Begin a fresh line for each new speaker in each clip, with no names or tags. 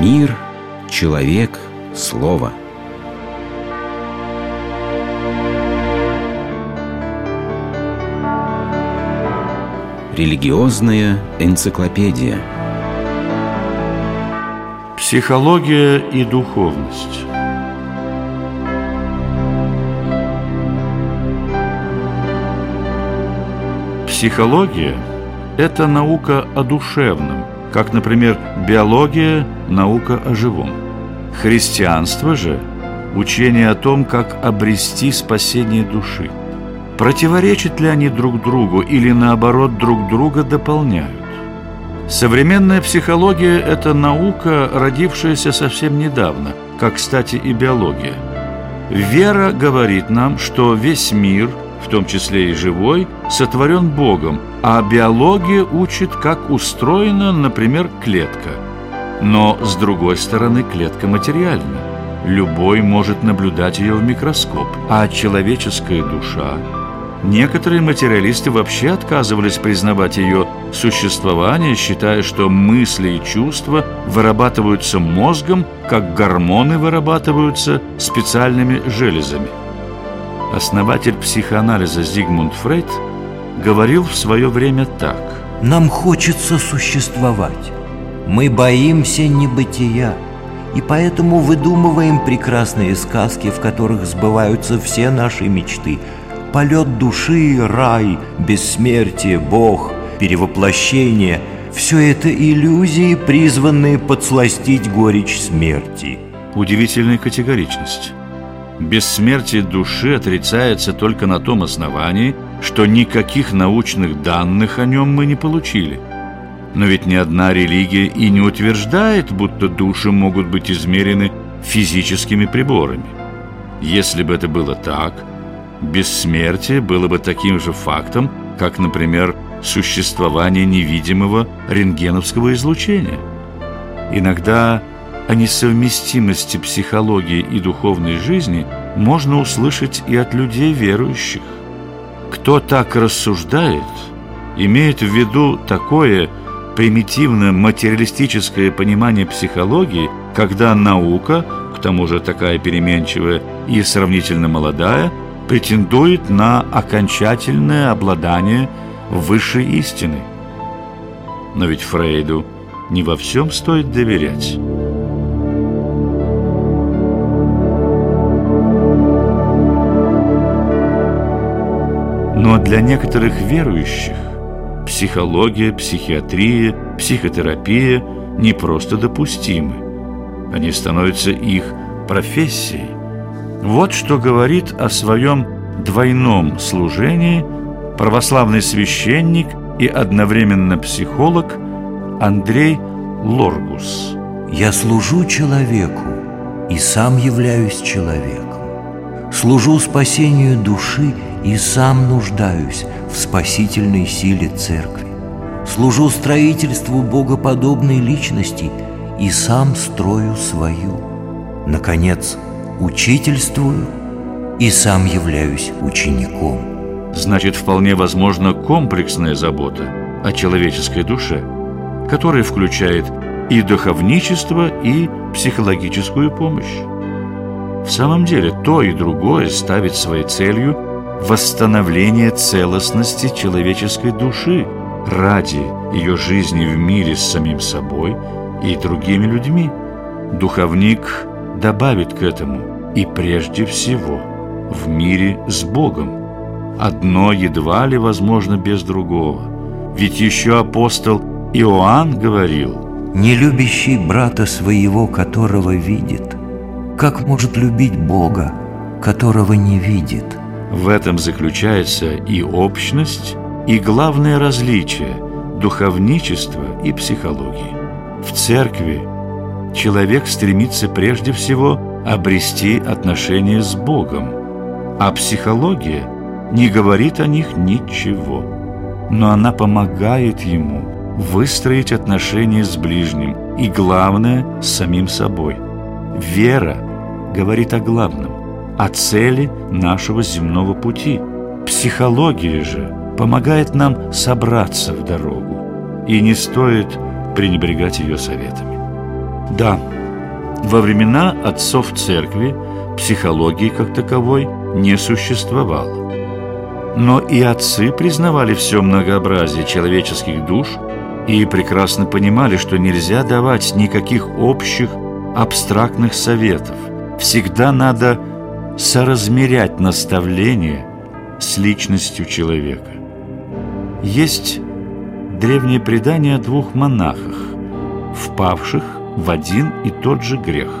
Мир, человек, слово. Религиозная энциклопедия.
Психология и духовность. Психология – это наука о душевном, как, например, биология – наука о живом. Христианство же – учение о том, как обрести спасение души. Противоречат ли они друг другу или, наоборот, друг друга дополняют? Современная психология – это наука, родившаяся совсем недавно, как, кстати, и биология. Вера говорит нам, что весь мир – в том числе и живой, сотворен Богом, а биология учит, как устроена, например, клетка. Но, с другой стороны, клетка материальна. Любой может наблюдать ее в микроскоп, а человеческая душа Некоторые материалисты вообще отказывались признавать ее существование, считая, что мысли и чувства вырабатываются мозгом, как гормоны вырабатываются специальными железами. Основатель психоанализа Зигмунд Фрейд говорил в свое время так.
Нам хочется существовать. Мы боимся небытия. И поэтому выдумываем прекрасные сказки, в которых сбываются все наши мечты. Полет души, рай, бессмертие, Бог, перевоплощение – все это иллюзии, призванные подсластить горечь смерти.
Удивительная категоричность. Бессмертие души отрицается только на том основании, что никаких научных данных о нем мы не получили. Но ведь ни одна религия и не утверждает, будто души могут быть измерены физическими приборами. Если бы это было так, бессмертие было бы таким же фактом, как, например, существование невидимого рентгеновского излучения. Иногда о несовместимости психологии и духовной жизни можно услышать и от людей верующих. Кто так рассуждает, имеет в виду такое примитивно-материалистическое понимание психологии, когда наука, к тому же такая переменчивая и сравнительно молодая, претендует на окончательное обладание высшей истиной. Но ведь Фрейду не во всем стоит доверять. Но для некоторых верующих психология, психиатрия, психотерапия не просто допустимы. Они становятся их профессией. Вот что говорит о своем двойном служении православный священник и одновременно психолог Андрей Лоргус.
«Я служу человеку и сам являюсь человеком. Служу спасению души и сам нуждаюсь в спасительной силе Церкви. Служу строительству богоподобной личности и сам строю свою. Наконец, учительствую и сам являюсь учеником.
Значит, вполне возможно комплексная забота о человеческой душе, которая включает и духовничество, и психологическую помощь. В самом деле, то и другое ставит своей целью восстановление целостности человеческой души ради ее жизни в мире с самим собой и другими людьми. Духовник добавит к этому и прежде всего в мире с Богом. Одно едва ли возможно без другого. Ведь еще апостол Иоанн говорил
«Не любящий брата своего, которого видит, как может любить Бога, которого не видит?»
В этом заключается и общность, и главное различие духовничества и психологии. В церкви человек стремится прежде всего обрести отношения с Богом, а психология не говорит о них ничего, но она помогает ему выстроить отношения с ближним и, главное, с самим собой. Вера говорит о главном о цели нашего земного пути. Психология же помогает нам собраться в дорогу, и не стоит пренебрегать ее советами. Да, во времена отцов церкви психологии как таковой не существовало. Но и отцы признавали все многообразие человеческих душ и прекрасно понимали, что нельзя давать никаких общих абстрактных советов. Всегда надо соразмерять наставление с личностью человека. Есть древнее предание о двух монахах, впавших в один и тот же грех.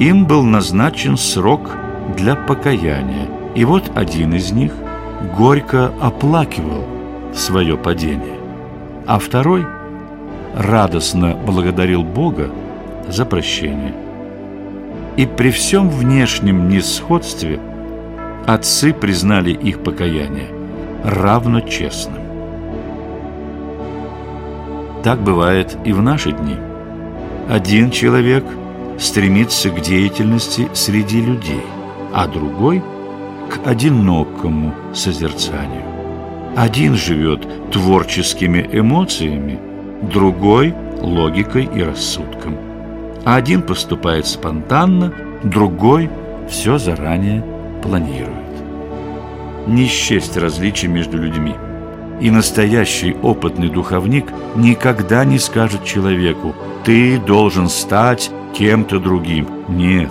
Им был назначен срок для покаяния, и вот один из них горько оплакивал свое падение, а второй радостно благодарил Бога за прощение. И при всем внешнем несходстве отцы признали их покаяние равно честным. Так бывает и в наши дни. Один человек стремится к деятельности среди людей, а другой – к одинокому созерцанию. Один живет творческими эмоциями, другой – логикой и рассудком. Один поступает спонтанно, другой все заранее планирует. Не счесть различий между людьми – и настоящий опытный духовник никогда не скажет человеку «ты должен стать кем-то другим». Нет,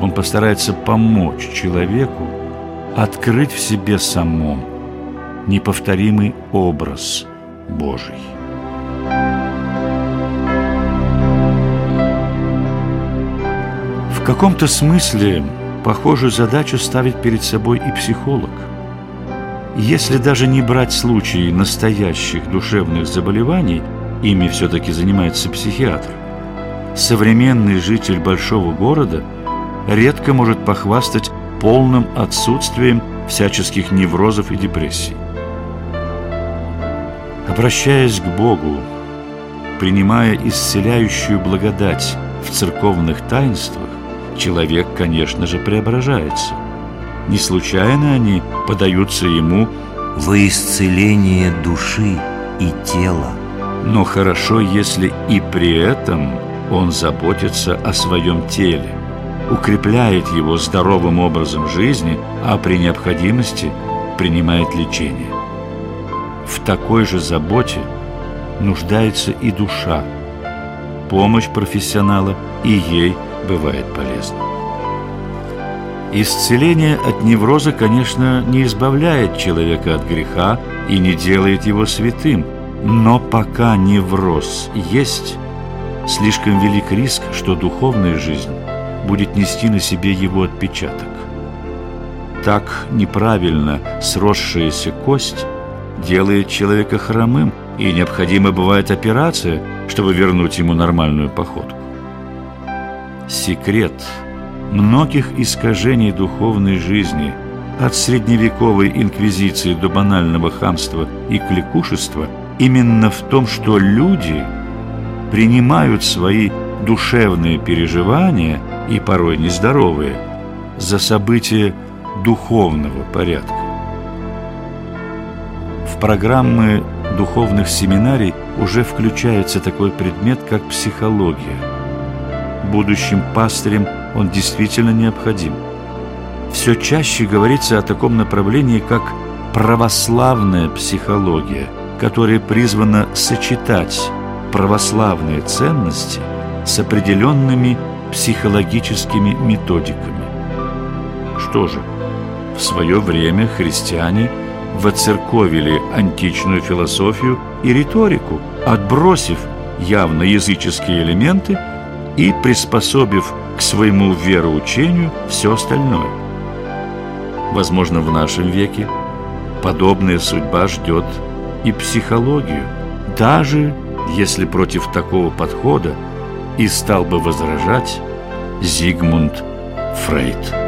он постарается помочь человеку открыть в себе самом неповторимый образ Божий. Каком-то смысле похожую задачу ставит перед собой и психолог – если даже не брать случаи настоящих душевных заболеваний, ими все-таки занимается психиатр, современный житель большого города редко может похвастать полным отсутствием всяческих неврозов и депрессий. Обращаясь к Богу, принимая исцеляющую благодать в церковных таинствах, человек, конечно же, преображается – не случайно они подаются ему
во исцеление души и тела.
Но хорошо, если и при этом он заботится о своем теле, укрепляет его здоровым образом жизни, а при необходимости принимает лечение. В такой же заботе нуждается и душа. Помощь профессионала и ей бывает полезна. Исцеление от невроза, конечно, не избавляет человека от греха и не делает его святым, но пока невроз есть, слишком велик риск, что духовная жизнь будет нести на себе его отпечаток. Так неправильно сросшаяся кость делает человека хромым, и необходима бывает операция, чтобы вернуть ему нормальную походку. Секрет – многих искажений духовной жизни, от средневековой инквизиции до банального хамства и кликушества, именно в том, что люди принимают свои душевные переживания, и порой нездоровые, за события духовного порядка. В программы духовных семинарий уже включается такой предмет, как психология. Будущим пастырям он действительно необходим. Все чаще говорится о таком направлении, как православная психология, которая призвана сочетать православные ценности с определенными психологическими методиками. Что же, в свое время христиане воцерковили античную философию и риторику, отбросив явно языческие элементы и приспособив к своему вероучению все остальное. Возможно, в нашем веке подобная судьба ждет и психологию, даже если против такого подхода и стал бы возражать Зигмунд Фрейд.